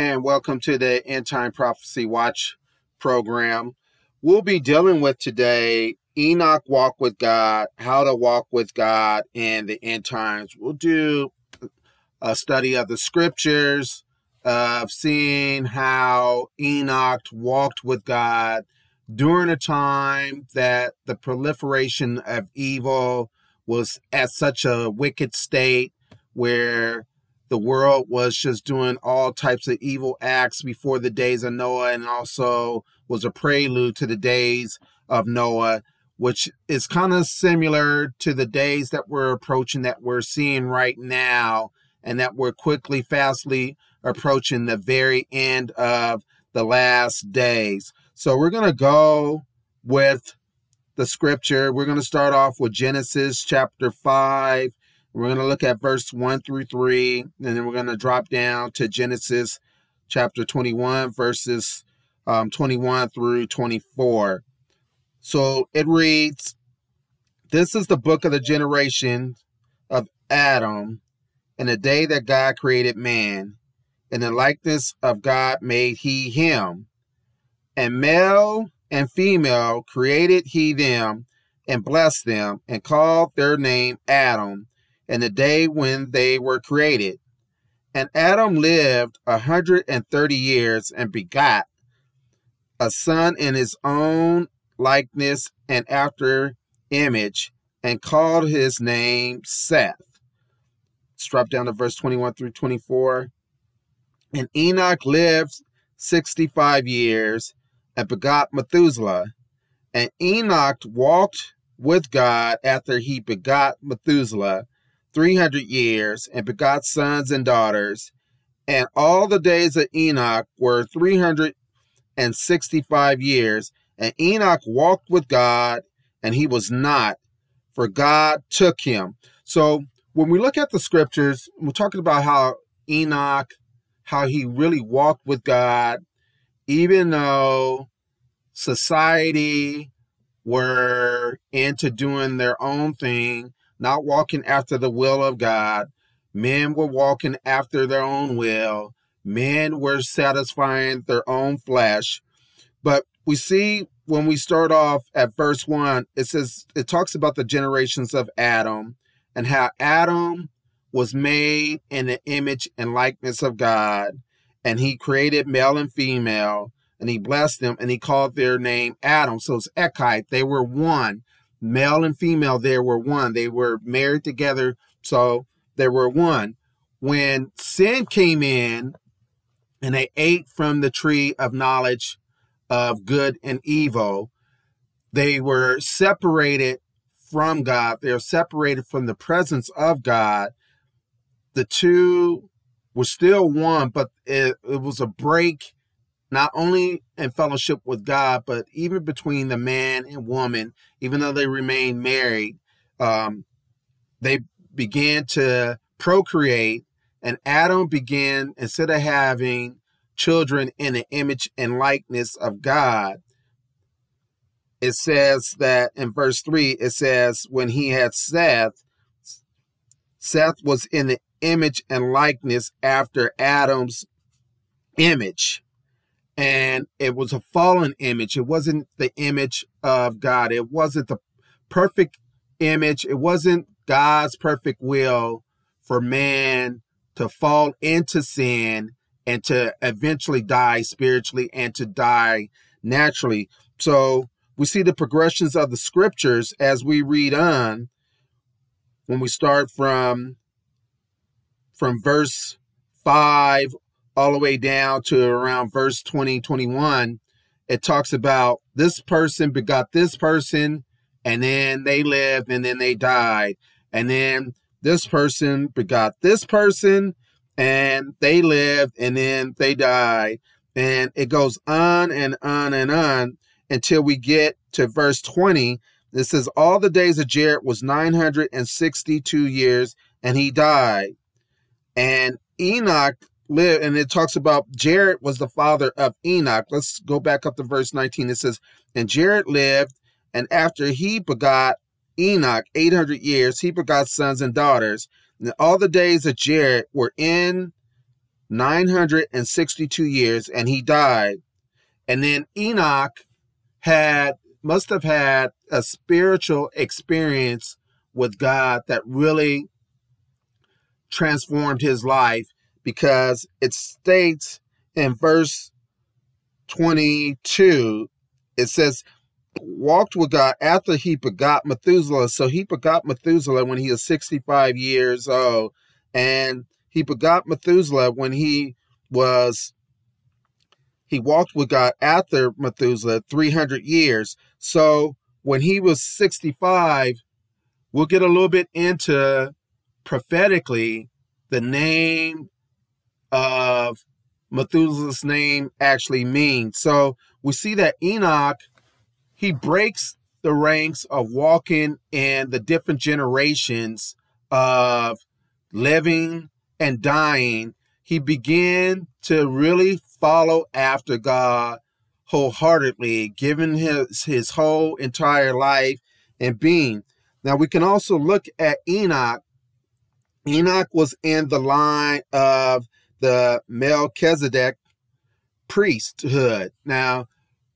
and welcome to the End Time Prophecy Watch program. We'll be dealing with today Enoch Walk with God, how to walk with God in the end times. We'll do a study of the scriptures, of seeing how Enoch walked with God during a time that the proliferation of evil was at such a wicked state where the world was just doing all types of evil acts before the days of Noah and also was a prelude to the days of Noah, which is kind of similar to the days that we're approaching that we're seeing right now and that we're quickly, fastly approaching the very end of the last days. So we're going to go with the scripture. We're going to start off with Genesis chapter 5. We're going to look at verse 1 through 3, and then we're going to drop down to Genesis chapter 21, verses um, 21 through 24. So it reads This is the book of the generation of Adam in the day that God created man. In the likeness of God made he him. And male and female created he them and blessed them and called their name Adam in the day when they were created. And Adam lived a hundred and thirty years and begot a son in his own likeness and after image, and called his name Seth. Drop down to verse 21 through 24. And Enoch lived 65 years and begot Methuselah. And Enoch walked with God after he begot Methuselah 300 years and begot sons and daughters. And all the days of Enoch were 365 years. And Enoch walked with God, and he was not, for God took him. So when we look at the scriptures, we're talking about how Enoch, how he really walked with God, even though society were into doing their own thing, not walking after the will of God. Men were walking after their own will. Men were satisfying their own flesh. But we see when we start off at verse 1, it says, it talks about the generations of Adam and how Adam was made in the image and likeness of God, and he created male and female, and he blessed them, and he called their name Adam. So it's echad. They were one. Male and female, they were one. They were married together, so they were one. When sin came in and they ate from the tree of knowledge of good and evil, they were separated from God. They are separated from the presence of God. The two were still one, but it, it was a break not only in fellowship with God, but even between the man and woman, even though they remained married, um, they began to procreate. And Adam began, instead of having children in the image and likeness of God, it says that in verse 3, it says, when he had Seth, Seth was in the image and likeness after Adam's image and it was a fallen image. It wasn't the image of God. It wasn't the perfect image. It wasn't God's perfect will for man to fall into sin and to eventually die spiritually and to die naturally. So we see the progressions of the scriptures as we read on when we start from from verse 5 all the way down to around verse 20, 21, it talks about this person begot this person, and then they lived, and then they died. And then this person begot this person, and they lived, and then they died. And it goes on and on and on until we get to verse 20. It says, All the days of Jared was 962 years, and he died. And Enoch lived, and it talks about Jared was the father of Enoch. Let's go back up to verse 19. It says, And Jared lived, and after he begot Enoch 800 years, he begot sons and daughters. And all the days of Jared were in 962 years and he died. And then Enoch had must have had a spiritual experience with God that really transformed his life because it states in verse 22 it says walked with God after he begot Methuselah. So he begot Methuselah when he was 65 years old. And he begot Methuselah when he was, he walked with God after Methuselah 300 years. So when he was 65, we'll get a little bit into prophetically the name of Methuselah's name actually means. So we see that Enoch he breaks the ranks of walking in the different generations of living and dying. He began to really follow after God wholeheartedly, giving his, his whole entire life and being. Now we can also look at Enoch. Enoch was in the line of the Melchizedek priesthood. Now,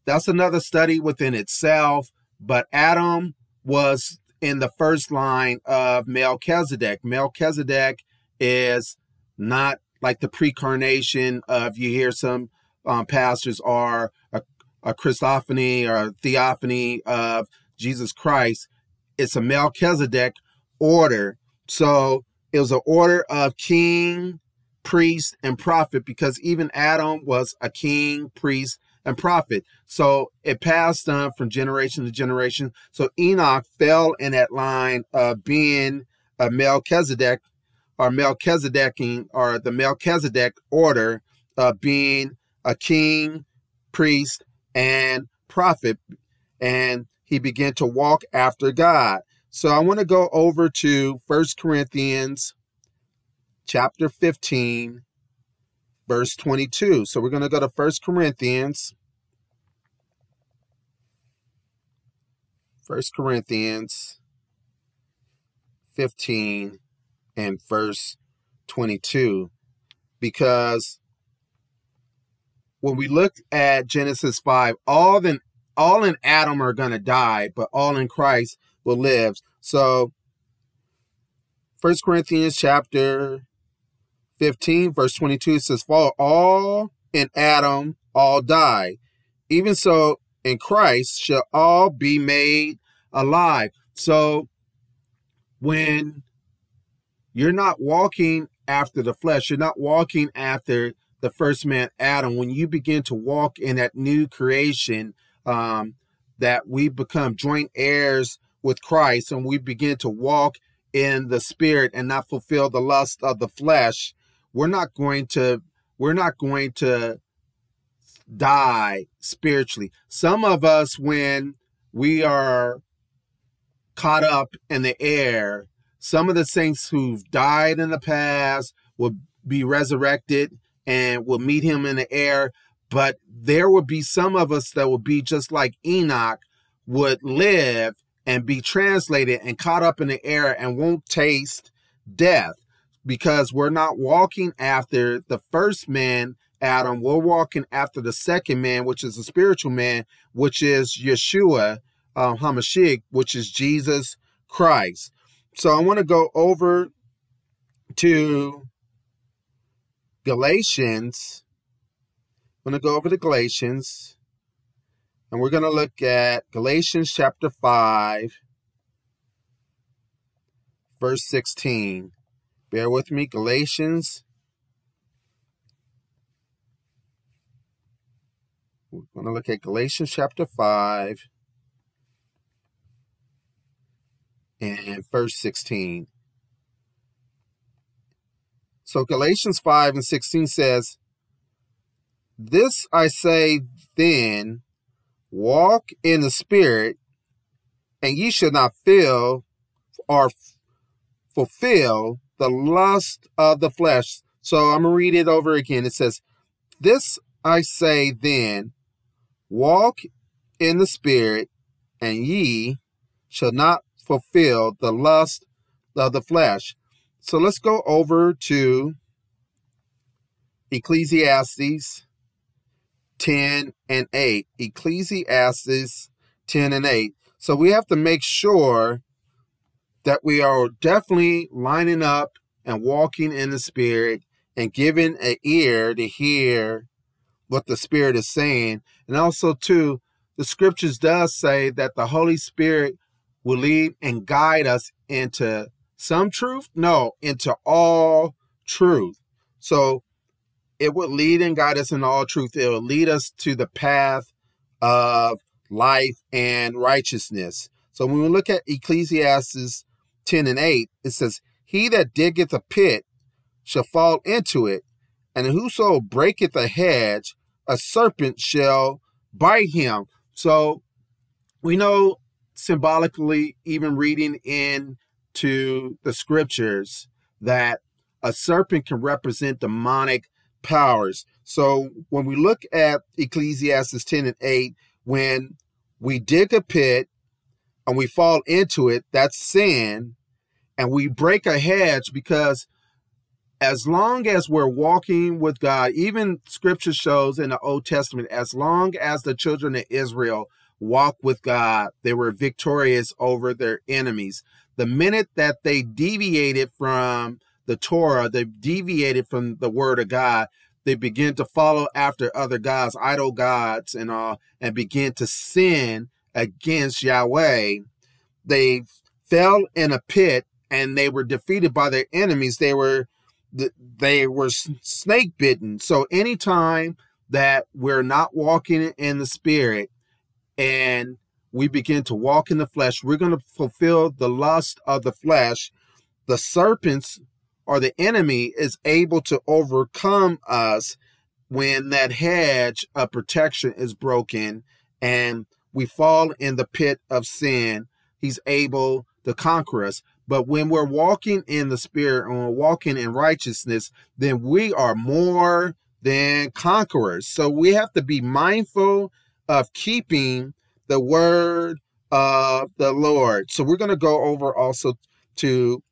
that's another study within itself. But Adam was in the first line of Melchizedek. Melchizedek is not like the precarnation of you hear some um, pastors are a, a Christophany or a theophany of Jesus Christ. It's a Melchizedek order. So it was an order of king, priest, and prophet because even Adam was a king, priest, and prophet. So it passed on from generation to generation. So Enoch fell in that line of being a Melchizedek or Melchizedeking or the Melchizedek order of being a king, priest, and prophet. And he began to walk after God. So I want to go over to First Corinthians chapter 15 verse 22. So we're going to go to First Corinthians. First Corinthians 15 and verse 22 because when we look at Genesis 5 all in all in Adam are going to die but all in Christ will live. So First Corinthians chapter 15, verse 22 says, For all in Adam all die. Even so, in Christ shall all be made alive. So when you're not walking after the flesh, you're not walking after the first man, Adam, when you begin to walk in that new creation, um, that we become joint heirs with Christ and we begin to walk in the spirit and not fulfill the lust of the flesh, we're not going to we're not going to die spiritually. Some of us when we are caught up in the air, some of the saints who've died in the past will be resurrected and will meet him in the air, but there will be some of us that will be just like Enoch would live and be translated and caught up in the air and won't taste death because we're not walking after the first man, Adam. We're walking after the second man, which is the spiritual man, which is Yeshua um, HaMashiach, which is Jesus Christ. So I want to go over to Galatians. I'm going to go over to Galatians. And we're going to look at Galatians chapter 5, verse 16. Bear with me. Galatians. We're going to look at Galatians chapter 5 and verse 16. So Galatians 5 and 16 says, This I say then, walk in the Spirit, and ye shall not fill or fulfill the lust of the flesh. So I'm going to read it over again. It says, This I say then, walk in the Spirit, and ye shall not fulfill the lust of the flesh. So let's go over to Ecclesiastes 10 and 8. Ecclesiastes 10 and 8. So we have to make sure that we are definitely lining up and walking in the Spirit and giving an ear to hear what the Spirit is saying. And also, too, the scriptures does say that the Holy Spirit will lead and guide us into some truth? No, into all truth. So it would lead and guide us in all truth. It will lead us to the path of life and righteousness. So when we look at Ecclesiastes 10 and 8, it says, He that diggeth a pit shall fall into it, and whoso breaketh a hedge, a serpent shall bite him. So we know symbolically, even reading into the scriptures, that a serpent can represent demonic powers. So when we look at Ecclesiastes 10 and 8, when we dig a pit and we fall into it, that's sin, and we break a hedge because as long as we're walking with God, even scripture shows in the Old Testament, as long as the children of Israel walk with God, they were victorious over their enemies. The minute that they deviated from the Torah, they deviated from the word of God, they begin to follow after other gods, idol gods, and all, and begin to sin against Yahweh. They fell in a pit and they were defeated by their enemies. They were they were snake bitten. So anytime that we're not walking in the spirit and we begin to walk in the flesh, we're going to fulfill the lust of the flesh. The serpents or the enemy is able to overcome us when that hedge of protection is broken and we fall in the pit of sin. He's able to conquer us. But when we're walking in the spirit and we're walking in righteousness, then we are more than conquerors. So we have to be mindful of keeping the word of the Lord. So we're going to go over also to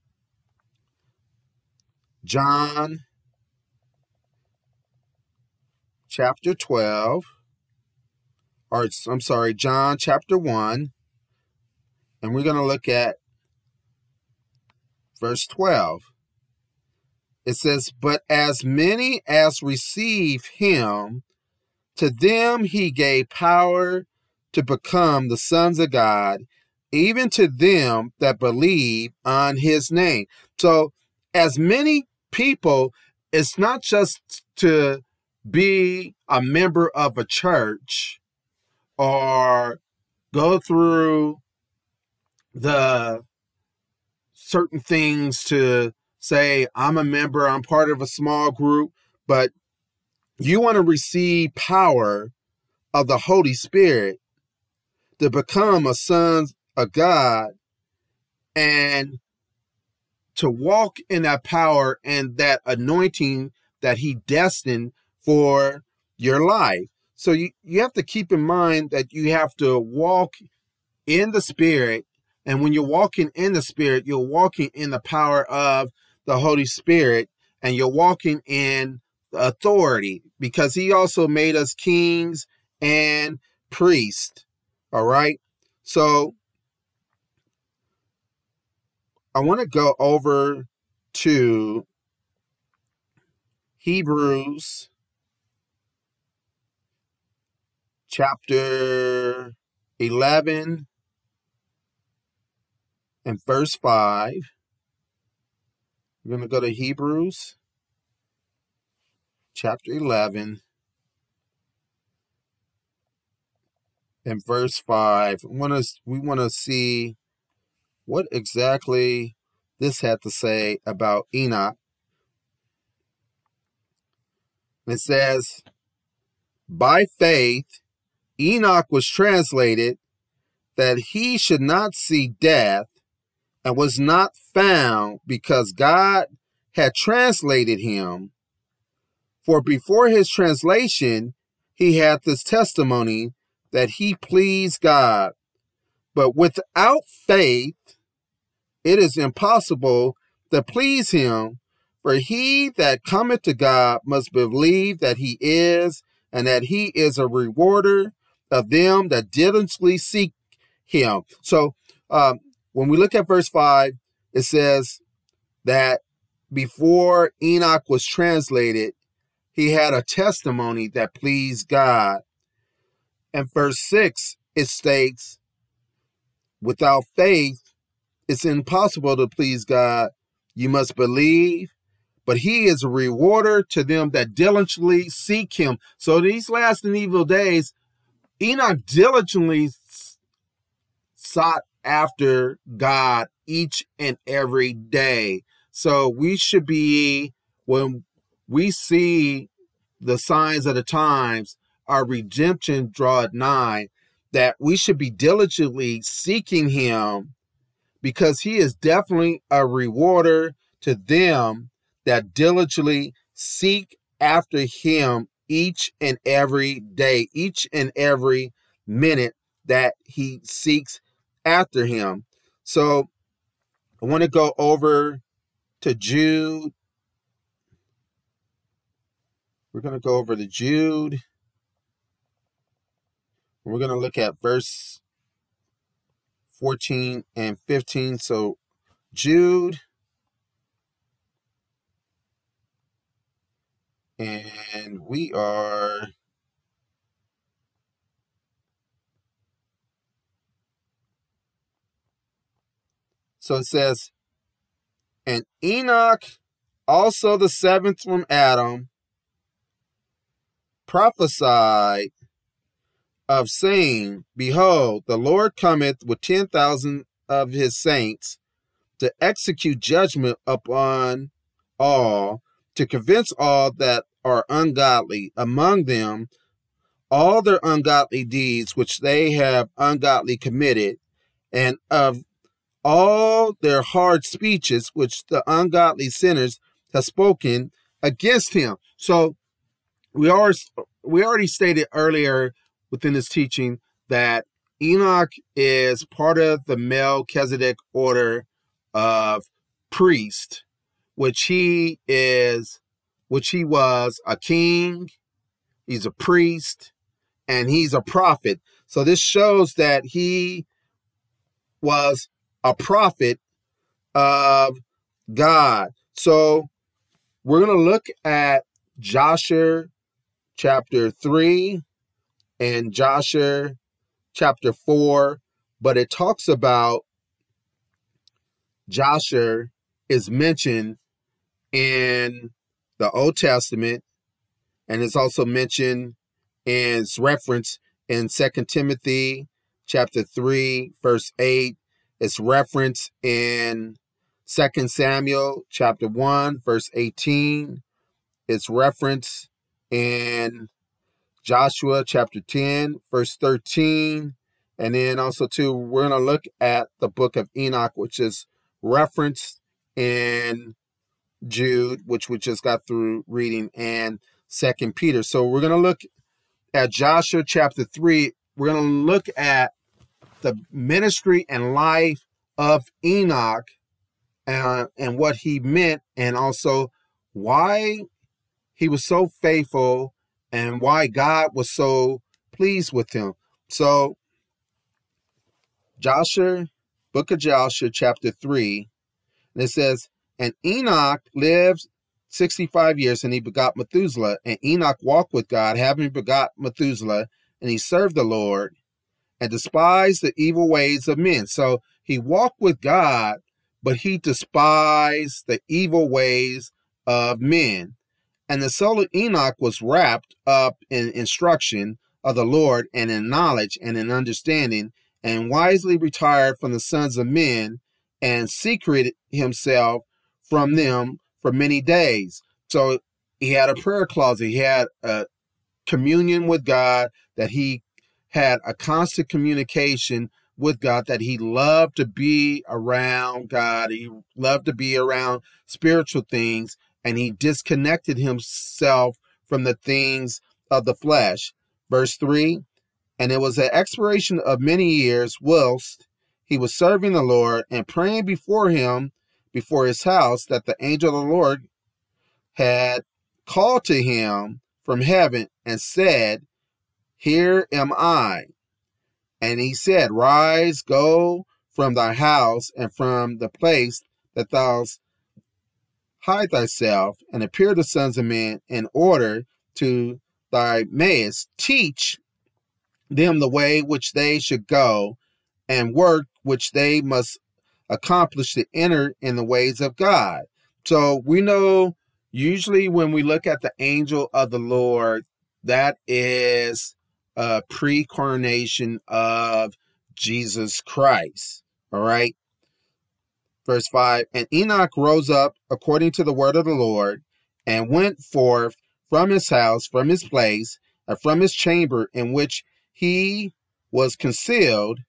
John chapter 12, or I'm sorry, John chapter 1, and we're going to look at verse 12. It says, But as many as receive him, to them he gave power to become the sons of God, even to them that believe on his name. So, as many people, it's not just to be a member of a church or go through the certain things to say, I'm a member, I'm part of a small group, but you want to receive power of the Holy Spirit to become a son of God and to walk in that power and that anointing that he destined for your life. So you, you have to keep in mind that you have to walk in the spirit and when you're walking in the Spirit, you're walking in the power of the Holy Spirit and you're walking in authority because He also made us kings and priests. All right. So I want to go over to Hebrews chapter 11 and verse 5. We're going to go to Hebrews chapter 11 and verse 5. We want to, we want to see what exactly this had to say about Enoch. It says, By faith, Enoch was translated that he should not see death and was not found because God had translated him. For before his translation, he had this testimony that he pleased God. But without faith, it is impossible to please him. For he that cometh to God must believe that he is, and that he is a rewarder of them that diligently seek him. So um, when we look at verse 5, it says that before Enoch was translated, he had a testimony that pleased God. And verse 6, it states, without faith, it's impossible to please God. You must believe, but he is a rewarder to them that diligently seek him. So these last and evil days, Enoch diligently sought after God each and every day. So we should be, when we see the signs of the times, our redemption draweth nigh, that we should be diligently seeking him because he is definitely a rewarder to them that diligently seek after him each and every day, each and every minute that he seeks after him. So I want to go over to Jude. We're going to go over to Jude. We're going to look at verse 14 and 15. So, Jude. And we are. So it says, and Enoch, also the seventh from Adam, prophesied of saying, Behold, the Lord cometh with ten thousand of his saints to execute judgment upon all, to convince all that are ungodly among them all their ungodly deeds which they have ungodly committed, and of all their hard speeches which the ungodly sinners have spoken against him. So we already we already stated earlier within this teaching that Enoch is part of the Melchizedek order of priest, which he is, which he was a king, he's a priest, and he's a prophet. So this shows that he was a prophet of God. So we're going to look at Jasher chapter 3 and Jasher chapter 4, but it talks about Jasher is mentioned in the Old Testament and it's also mentioned and its referenced in Second Timothy chapter 3 verse 8 it's referenced in Second Samuel chapter 1 verse 18 it's referenced in Joshua chapter 10, verse 13. And then also, too, we're going to look at the book of Enoch, which is referenced in Jude, which we just got through reading, and Second Peter. So we're going to look at Jasher chapter 3. We're going to look at the ministry and life of Enoch and, and what he meant, and also why he was so faithful and why God was so pleased with him. So, Jasher, book of Jasher, chapter 3, and it says, And Enoch lived 65 years, and he begot Methuselah. And Enoch walked with God, having begot Methuselah, and he served the Lord and despised the evil ways of men. So he walked with God, but he despised the evil ways of men. And the soul of Enoch was wrapped up in instruction of the Lord and in knowledge and in understanding, and wisely retired from the sons of men and secreted himself from them for many days. So he had a prayer closet, he had a communion with God, that he had a constant communication with God, that he loved to be around God, he loved to be around spiritual things, and he disconnected himself from the things of the flesh. Verse 3 And it was an expiration of many years, whilst he was serving the Lord and praying before him, before his house, that the angel of the Lord had called to him from heaven and said, Here am I. And he said, Rise, go from thy house and from the place that thou hide thyself, and appear the sons of men in order to thy mayest teach them the way which they should go and work which they must accomplish to enter in the ways of God. So we know usually when we look at the angel of the Lord, that is a pre-incarnation of Jesus Christ. All right. Verse 5 And Enoch rose up according to the word of the Lord and went forth from his house, from his place, and from his chamber in which he was concealed.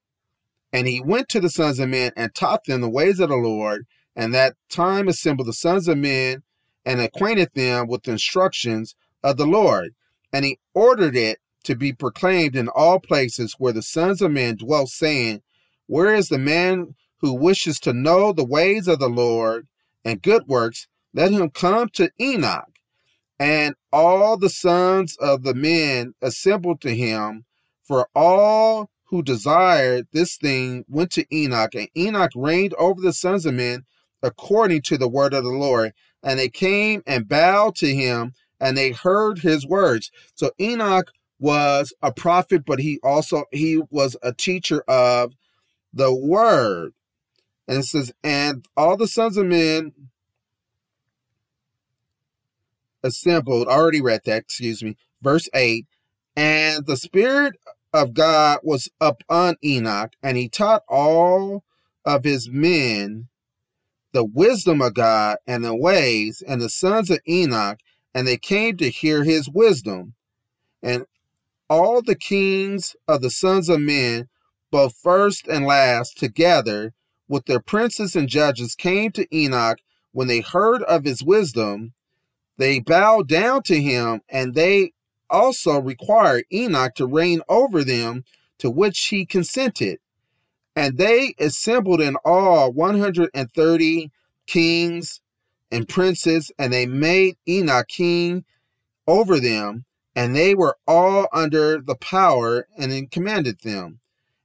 And he went to the sons of men and taught them the ways of the Lord. And that time assembled the sons of men and acquainted them with the instructions of the Lord. And he ordered it to be proclaimed in all places where the sons of men dwelt, saying, Where is the man who wishes to know the ways of the Lord and good works? Let him come to Enoch. And all the sons of the men assembled to him, for all who desired this thing went to Enoch, and Enoch reigned over the sons of men according to the word of the Lord. And they came and bowed to him, and they heard his words. So Enoch was a prophet, but he also he was a teacher of the word. And it says, and all the sons of men assembled. I already read that, excuse me. Verse 8. And the Spirit of God was upon Enoch, and he taught all of his men the wisdom of God and the ways, and the sons of Enoch, and they came to hear his wisdom. And all the kings of the sons of men, both first and last, together with their princes and judges, came to Enoch when they heard of his wisdom. They bowed down to him, and they also required Enoch to reign over them, to which he consented. And they assembled in all 130 kings and princes, and they made Enoch king over them and they were all under the power and commanded them.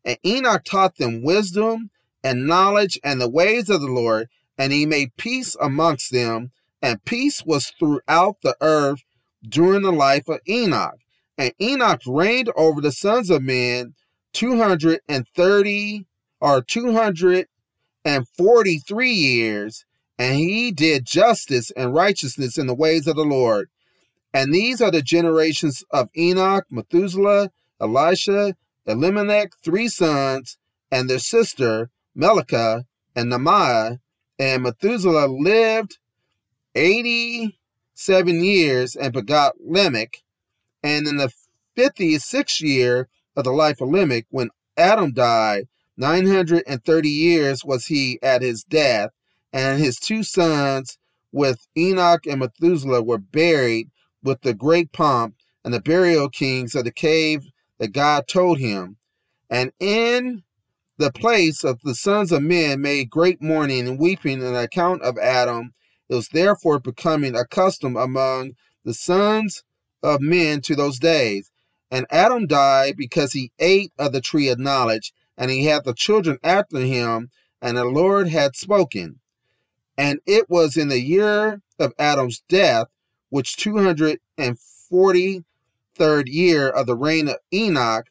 And Enoch taught them wisdom and knowledge and the ways of the Lord, and he made peace amongst them, and peace was throughout the earth during the life of Enoch. And Enoch reigned over the sons of men 230 or 243 years, and he did justice and righteousness in the ways of the Lord and these are the generations of Enoch, Methuselah, Elisha, Elimelech, three sons, and their sister, Melika, and Namiah. And Methuselah lived 87 years and begot Lamech. And in the 56th year of the life of Lamech, when Adam died, 930 years was he at his death, and his two sons with Enoch and Methuselah were buried with the great pomp and the burial kings of the cave that God told him. And in the place of the sons of men made great mourning and weeping on account of Adam. It was therefore becoming a custom among the sons of men to those days. And Adam died because he ate of the tree of knowledge, and he had the children after him, and the Lord had spoken. And it was in the year of Adam's death which 243rd year of the reign of Enoch,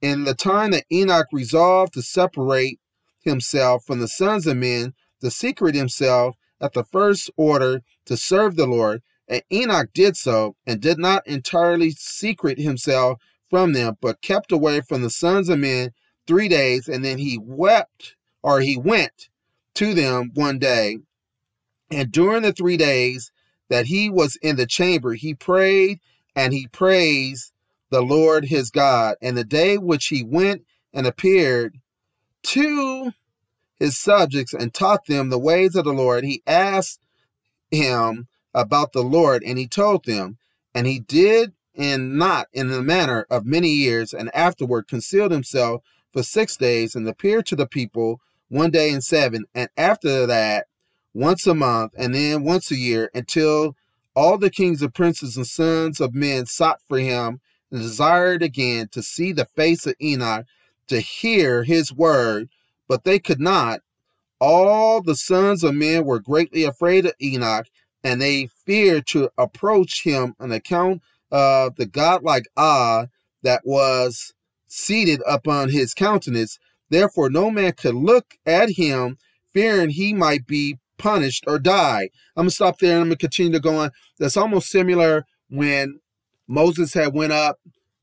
in the time that Enoch resolved to separate himself from the sons of men, to secret himself at the first order to serve the Lord. And Enoch did so, and did not entirely secret himself from them, but kept away from the sons of men three days, and then he wept, or he went to them one day. And during the three days, that he was in the chamber, he prayed and he praised the Lord his God. And the day which he went and appeared to his subjects and taught them the ways of the Lord, he asked him about the Lord, and he told them, and he did and not in the manner of many years, and afterward concealed himself for six days and appeared to the people one day in seven. And after that, once a month and then once a year until All the kings and princes and sons of men sought for him and desired again to see the face of Enoch, to hear his word, but they could not. All the sons of men were greatly afraid of Enoch, and they feared to approach him on account of the godlike awe that was seated upon his countenance. Therefore, no man could look at him, fearing he might be punished or die. I'm gonna stop there and I'm gonna continue to go on. That's almost similar when Moses had went up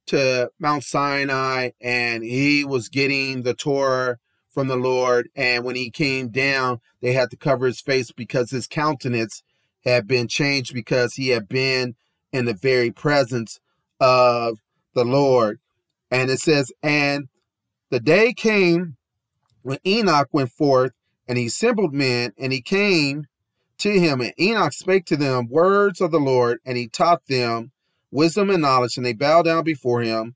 to Mount Sinai and he was getting the Torah from the Lord. And when he came down, they had to cover his face because his countenance had been changed because he had been in the very presence of the Lord. And it says, And the day came when Enoch went forth and he assembled men and he came to him. And Enoch spake to them words of the Lord and he taught them wisdom and knowledge. And they bowed down before him.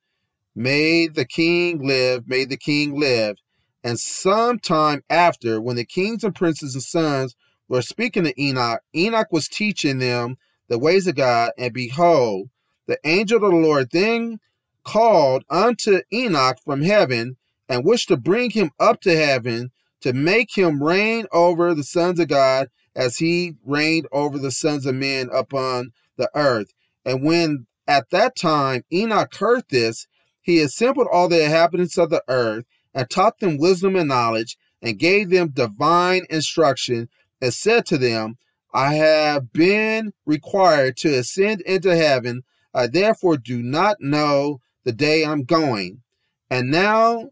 May the king live, may the king live. And some time after, when the kings and princes and sons were speaking to Enoch, Enoch was teaching them the ways of God. And behold, the angel of the Lord then called unto Enoch from heaven and wished to bring him up to heaven to make him reign over the sons of God as he reigned over the sons of men upon the earth. And when at that time Enoch heard this, he assembled all the inhabitants of the earth and taught them wisdom and knowledge and gave them divine instruction and said to them, I have been required to ascend into heaven. I therefore do not know the day I'm going. And now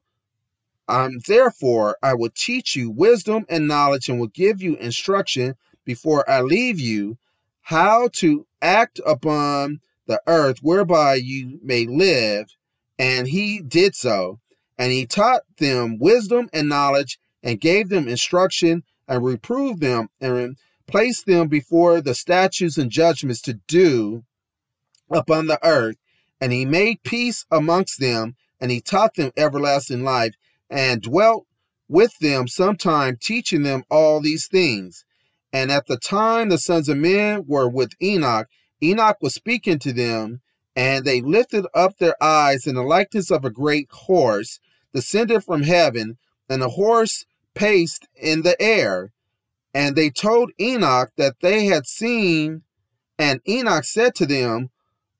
I'm therefore I will teach you wisdom and knowledge and will give you instruction before I leave you how to act upon the earth whereby you may live. And he did so. And he taught them wisdom and knowledge and gave them instruction and reproved them and placed them before the statutes and judgments to do upon the earth. And he made peace amongst them, and he taught them everlasting life, and dwelt with them sometime, teaching them all these things. And at the time the sons of men were with Enoch, Enoch was speaking to them, and they lifted up their eyes in the likeness of a great horse descended from heaven, and a horse paced in the air. And they told Enoch that they had seen, and Enoch said to them,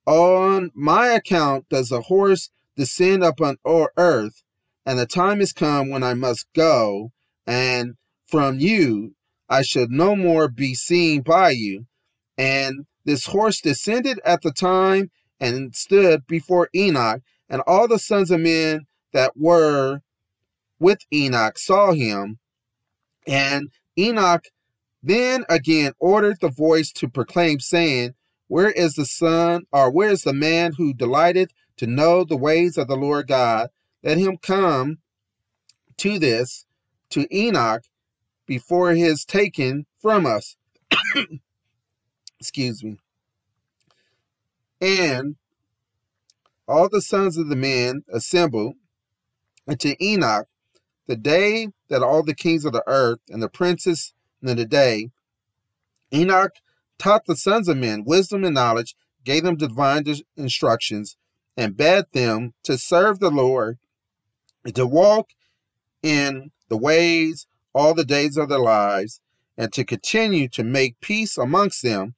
On my account does the horse descend upon earth, and the time is come when I must go, and from you I should no more be seen by you. And this horse descended at the time and stood before Enoch, and all the sons of men that were with Enoch saw him. And Enoch then again ordered the voice to proclaim, saying, Where is the son, or where is the man who delighteth to know the ways of the Lord God? Let him come to this, to Enoch, before his taken from us. Excuse me. And all the sons of the men assembled unto Enoch the day that all the kings of the earth and the princes in the day Enoch taught the sons of men wisdom and knowledge, gave them divine instructions, and bade them to serve the Lord, and to walk in the ways all the days of their lives, and to continue to make peace amongst them.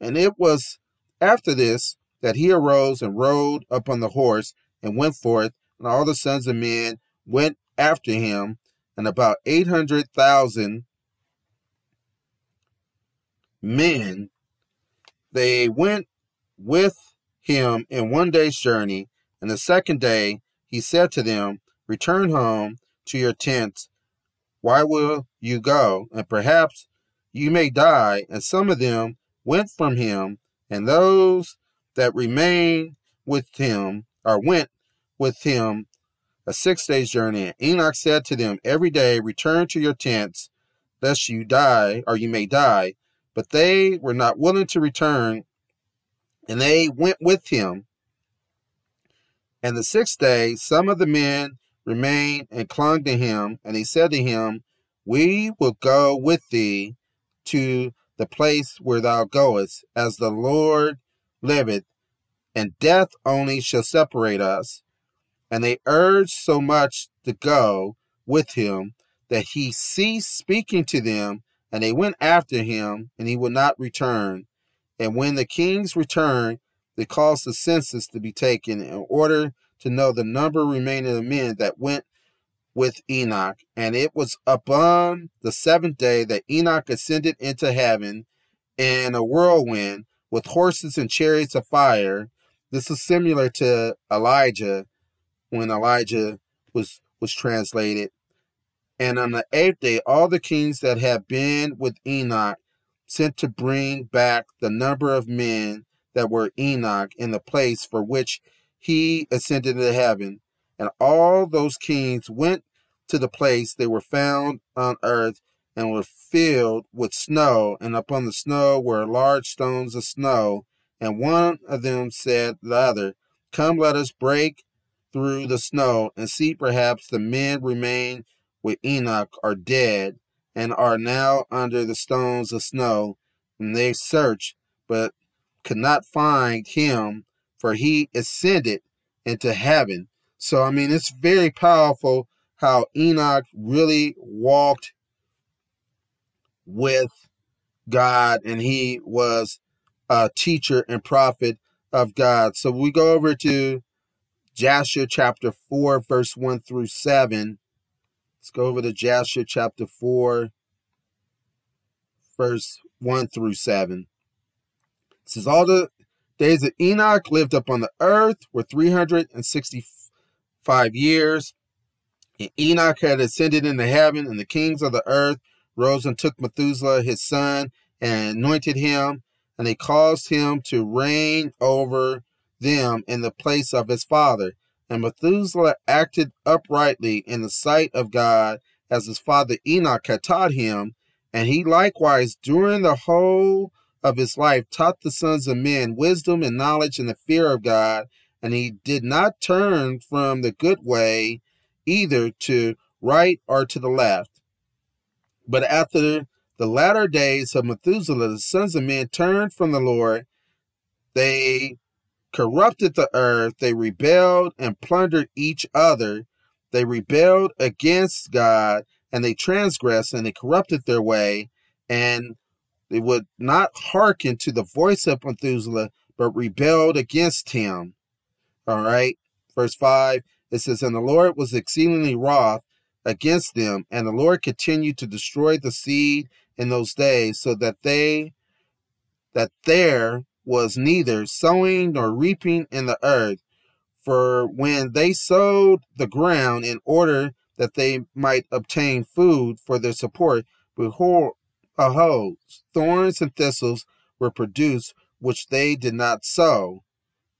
And it was after this that he arose and rode upon the horse and went forth, and all the sons of men went after him, and about 800,000 men. They went with him in one day's journey, and the second day he said to them, Return home to your tents. Why will you go? And perhaps you may die. And some of them went from him, and those that remained with him, or went with him a six days journey. And Enoch said to them, Every day return to your tents, lest you die, or you may die. But they were not willing to return, and they went with him. And the sixth day, some of the men remained and clung to him, and he said to him, We will go with thee to the place where thou goest, as the Lord liveth, and death only shall separate us. And they urged so much to go with him that he ceased speaking to them, and they went after him, and he would not return. And when the kings returned, they caused the census to be taken in order to know the number remaining of men that went with Enoch. And it was upon the seventh day that Enoch ascended into heaven in a whirlwind with horses and chariots of fire. This is similar to Elijah when Elijah was was translated. And on the eighth day, all the kings that had been with Enoch sent to bring back the number of men that were Enoch in the place for which he ascended into heaven. And all those kings went to the place they were found on earth and were filled with snow, and upon the snow were large stones of snow. And one of them said to the other, Come, let us break through the snow and see perhaps the men remain with Enoch are dead and are now under the stones of snow. And they searched, but could not find him, for he ascended into heaven. So, I mean, it's very powerful how Enoch really walked with God and he was a teacher and prophet of God. So we go over to Jasher chapter 4, verse 1 through 7. Let's go over to Jasher chapter 4, verse 1 through 7. It says, All the days of Enoch lived upon the earth were 365 years. And Enoch had ascended into heaven, and the kings of the earth rose and took Methuselah his son and anointed him, and they caused him to reign over them in the place of his father. And Methuselah acted uprightly in the sight of God as his father Enoch had taught him, and he likewise during the whole of his life taught the sons of men wisdom and knowledge and the fear of God, and he did not turn from the good way either to right or to the left. But after the latter days of Methuselah, the sons of men turned from the Lord. They corrupted the earth. They rebelled and plundered each other. They rebelled against God and they transgressed and they corrupted their way. And they would not hearken to the voice of Methuselah, but rebelled against him. All right. Verse 5 it says, And the Lord was exceedingly wroth against them, and the Lord continued to destroy the seed in those days, so that they that there was neither sowing nor reaping in the earth. For when they sowed the ground in order that they might obtain food for their support, behold, thorns and thistles were produced, which they did not sow.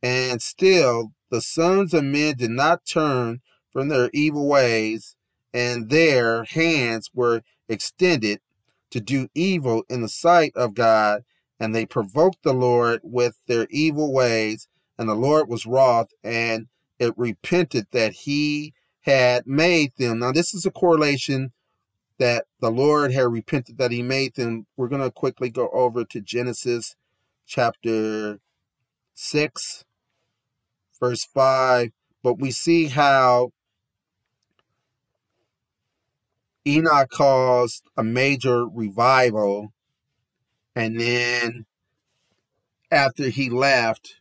And still the sons of men did not turn from their evil ways, and their hands were extended to do evil in the sight of God, and they provoked the Lord with their evil ways, and the Lord was wroth, and it repented that he had made them. Now, this is a correlation that the Lord had repented that he made them. We're going to quickly go over to Genesis chapter 6 verse 5, but we see how Enoch caused a major revival, and then after he left,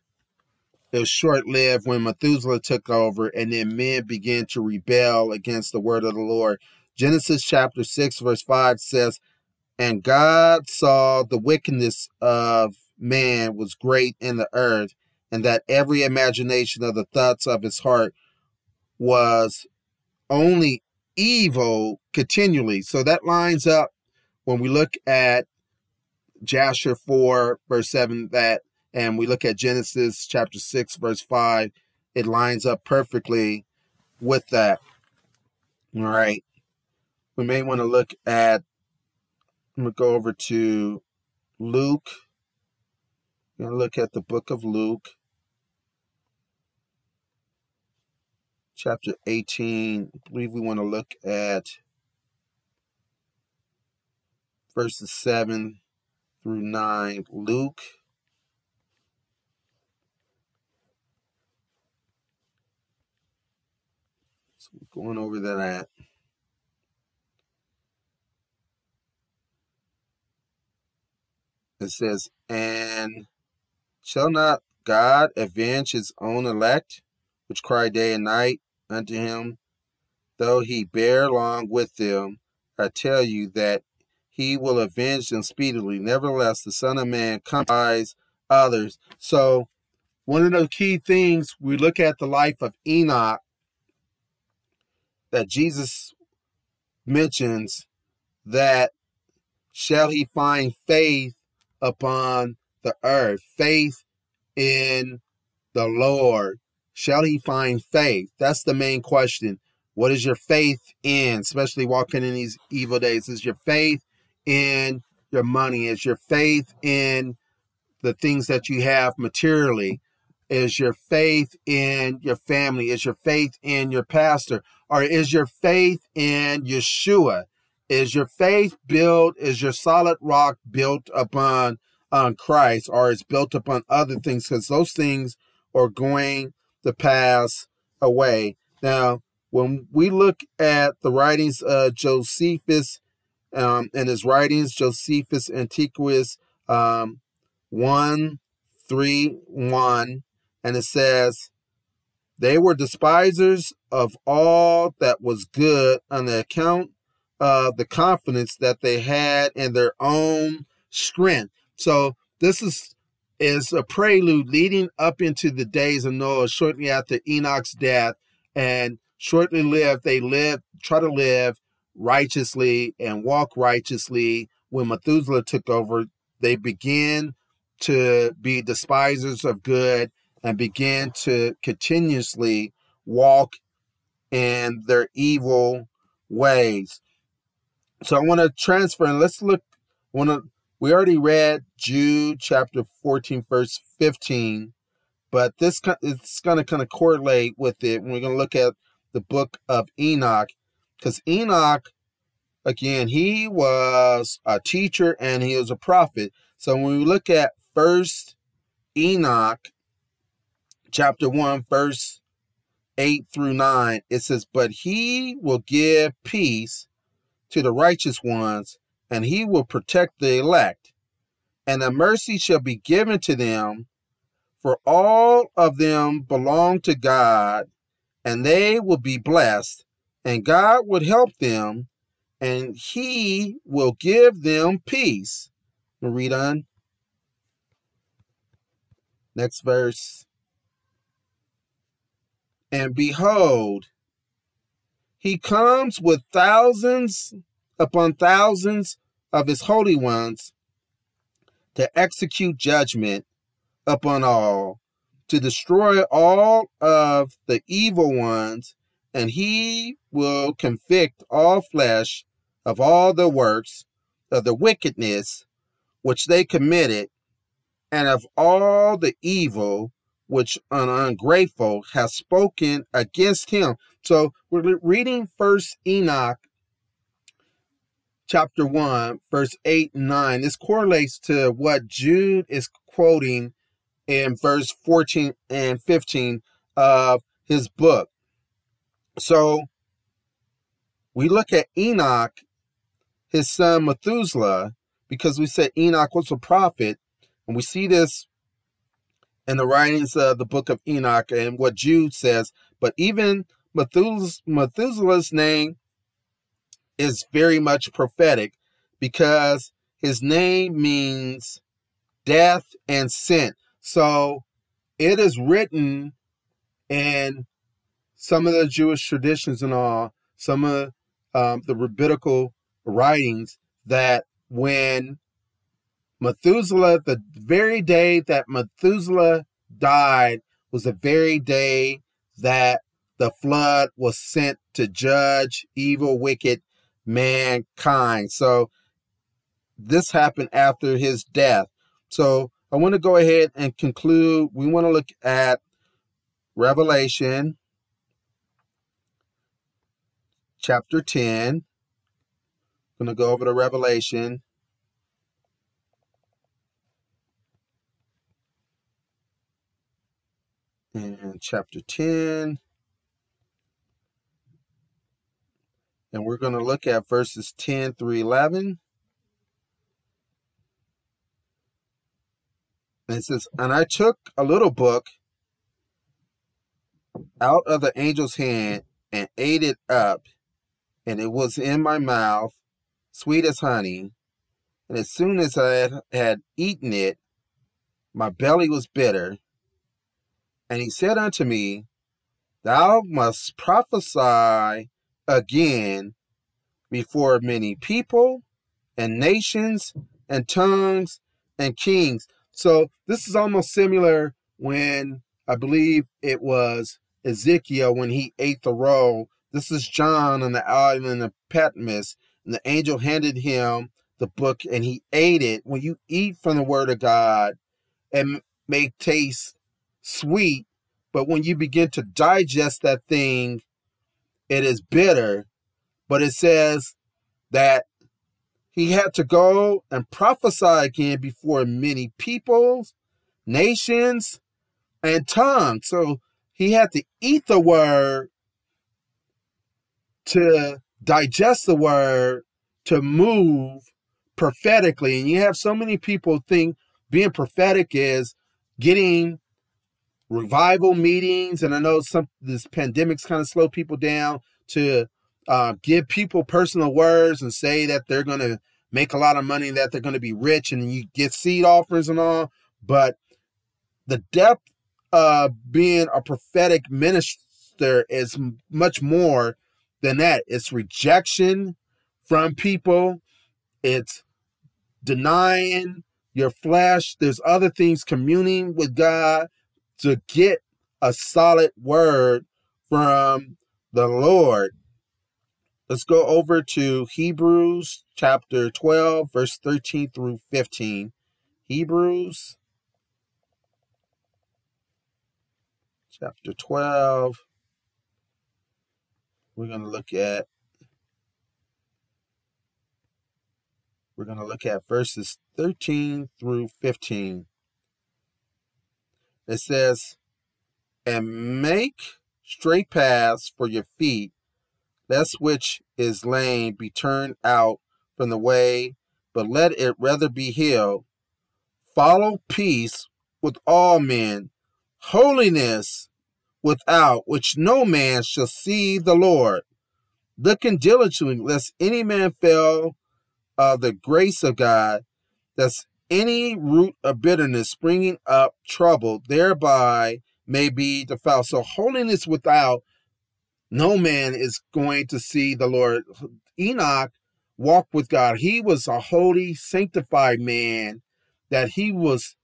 it was short lived when Methuselah took over, and then men began to rebel against the word of the Lord. Genesis chapter 6, verse 5 says, And God saw the wickedness of man was great in the earth, and that every imagination of the thoughts of his heart was only evil continually. So that lines up when we look at Jasher 4, verse 7, that, and we look at Genesis chapter 6, verse 5, it lines up perfectly with that. All right. We may want to look at, I'm going to go over to Luke. I'm going to look at the book of Luke. chapter 18. I believe we want to look at verses 7 through 9. Luke. So going over that. It says, And shall not God avenge his own elect, which cry day and night unto him, though he bear long with them? I tell you that he will avenge them speedily. Nevertheless, the Son of Man comes others. So, one of the key things we look at the life of Enoch that Jesus mentions that shall he find faith upon the earth, faith in the Lord. Shall he find faith? That's the main question. What is your faith in, especially walking in these evil days? Is your faith in your money? Is your faith in the things that you have materially? Is your faith in your family? Is your faith in your pastor? Or is your faith in Yeshua? Is your faith built, is your solid rock built upon on Christ or is built upon other things? Because those things are going to pass away. Now, when we look at the writings of Josephus um, in his writings, Josephus Antiquus um, 1 3 1, and it says, They were despisers of all that was good on the account of the confidence that they had in their own strength. So this is is a prelude leading up into the days of Noah shortly after Enoch's death and shortly lived they lived try to live righteously and walk righteously. When Methuselah took over, they began to be despisers of good and began to continuously walk in their evil ways. So I want to transfer and let's look. Want to? We already read Jude chapter 14, verse 15, but this it's going to kind of correlate with it. When we're going to look at the book of Enoch because Enoch, again, he was a teacher and he was a prophet. So when we look at First Enoch, chapter one, verse eight through nine, it says, "But he will give peace to the righteous ones, and he will protect the elect, and the mercy shall be given to them." For all of them belong to God, and they will be blessed and God would help them, and He will give them peace. We'll read on. Next verse. And behold, he comes with thousands upon thousands of his holy ones to execute judgment upon all, to destroy all of the evil ones and he will convict all flesh of all the works of the wickedness which they committed, and of all the evil which an ungrateful has spoken against him. So we're reading First Enoch chapter 1, verse 8 and 9. This correlates to what Jude is quoting in verse 14 and 15 of his book. So we look at Enoch, his son Methuselah, because we said Enoch was a prophet, and we see this in the writings of the book of Enoch and what Jude says. But even Methuselah's, name is very much prophetic because his name means death and sin. So it is written in some of the Jewish traditions and all, some of um, the rabbinical writings that when Methuselah, the very day that Methuselah died, was the very day that the flood was sent to judge evil, wicked mankind. So this happened after his death. So I want to go ahead and conclude. We want to look at Revelation chapter 10. I'm going to go over to Revelation. And chapter 10. And we're going to look at verses 10 through 11. And it says, And I took a little book out of the angel's hand and ate it up and it was in my mouth, sweet as honey. And as soon as I had, eaten it, my belly was bitter. And he said unto me, Thou must prophesy again before many people and nations and tongues and kings. So this is almost similar when I believe it was Ezekiel when he ate the roll. This is John on the island of Patmos, and the angel handed him the book and he ate it. When you eat from the word of God, it may taste sweet, but when you begin to digest that thing, it is bitter. But it says that he had to go and prophesy again before many peoples, nations, and tongues. So he had to eat the word to digest the word to move prophetically. And you have so many people think being prophetic is getting revival meetings. And I know some this pandemic's kind of slowed people down to uh, give people personal words and say that they're going to make a lot of money, that they're going to be rich, and you get seed offers and all. But the depth of being a prophetic minister is much more than that. It's rejection from people. It's denying your flesh. There's other things communing with God to get a solid word from the Lord. Let's go over to Hebrews chapter 12, verse 13 through 15. Hebrews chapter 12. We're going to look at we're going to look at verses 13 through 15. It says, "And make straight paths for your feet, lest which is lame be turned out from the way, but let it rather be healed. Follow peace with all men, holiness without which no man shall see the Lord. Looking diligently, lest any man fail of the grace of God, lest any root of bitterness springing up trouble thereby may be defiled. So holiness without no man is going to see the Lord. Enoch walked with God. He was a holy, sanctified man that he was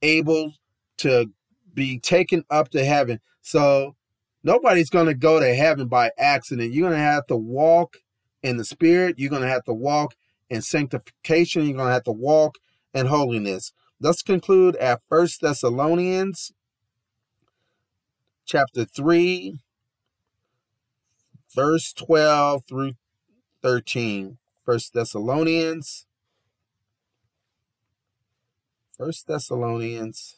able to be taken up to heaven. So nobody's going to go to heaven by accident. You're going to have to walk in the spirit. You're going to have to walk in sanctification. You're going to have to walk in holiness. Let's conclude at First Thessalonians chapter 3 verse 12 through 13. First Thessalonians. First Thessalonians.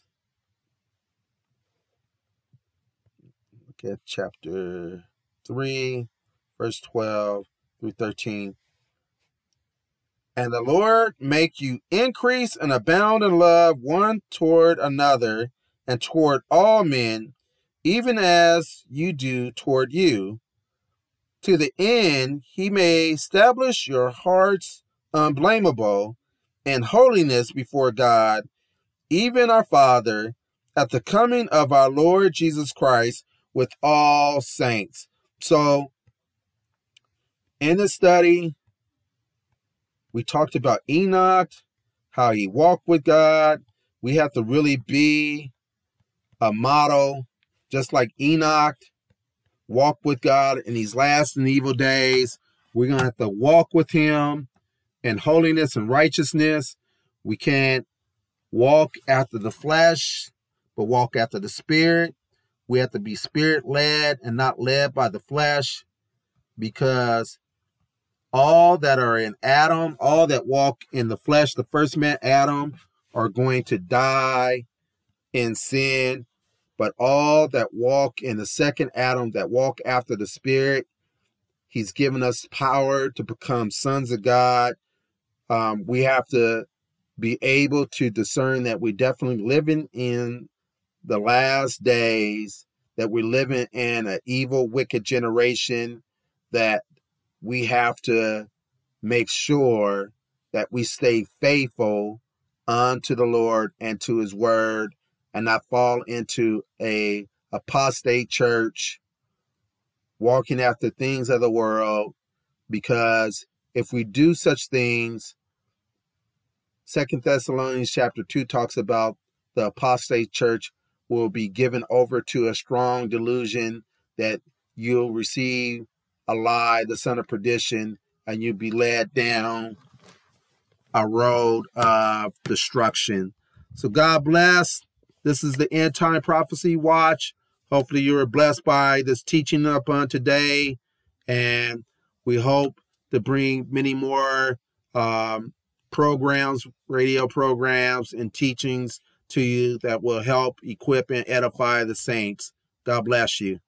Look at chapter 3, verse 12 through 13. And the Lord make you increase and abound in love one toward another and toward all men, even as you do toward you to the end he may establish your hearts unblameable in holiness before God, even our Father, at the coming of our Lord Jesus Christ with all saints. So, in the study, we talked about Enoch, how he walked with God. We have to really be a model, just like Enoch walk with God in these last and evil days. We're going to have to walk with Him in holiness and righteousness. We can't walk after the flesh, but walk after the Spirit. We have to be Spirit led and not led by the flesh because all that are in Adam, all that walk in the flesh, the first man, Adam, are going to die in sin but all that walk in the second Adam, that walk after the Spirit. He's given us power to become sons of God. Um, we have to be able to discern that we're definitely living in the last days, that we're living in an evil, wicked generation, that we have to make sure that we stay faithful unto the Lord and to his word and not fall into a apostate church walking after things of the world. Because if we do such things second thessalonians chapter 2 talks about the apostate church will be given over to a strong delusion that you'll receive a lie the son of perdition and you'll be led down a road of destruction. So god bless. This is the end time prophecy watch. Hopefully, you were blessed by this teaching up on today, and we hope to bring many more um, programs, radio programs, and teachings to you that will help equip and edify the saints. God bless you.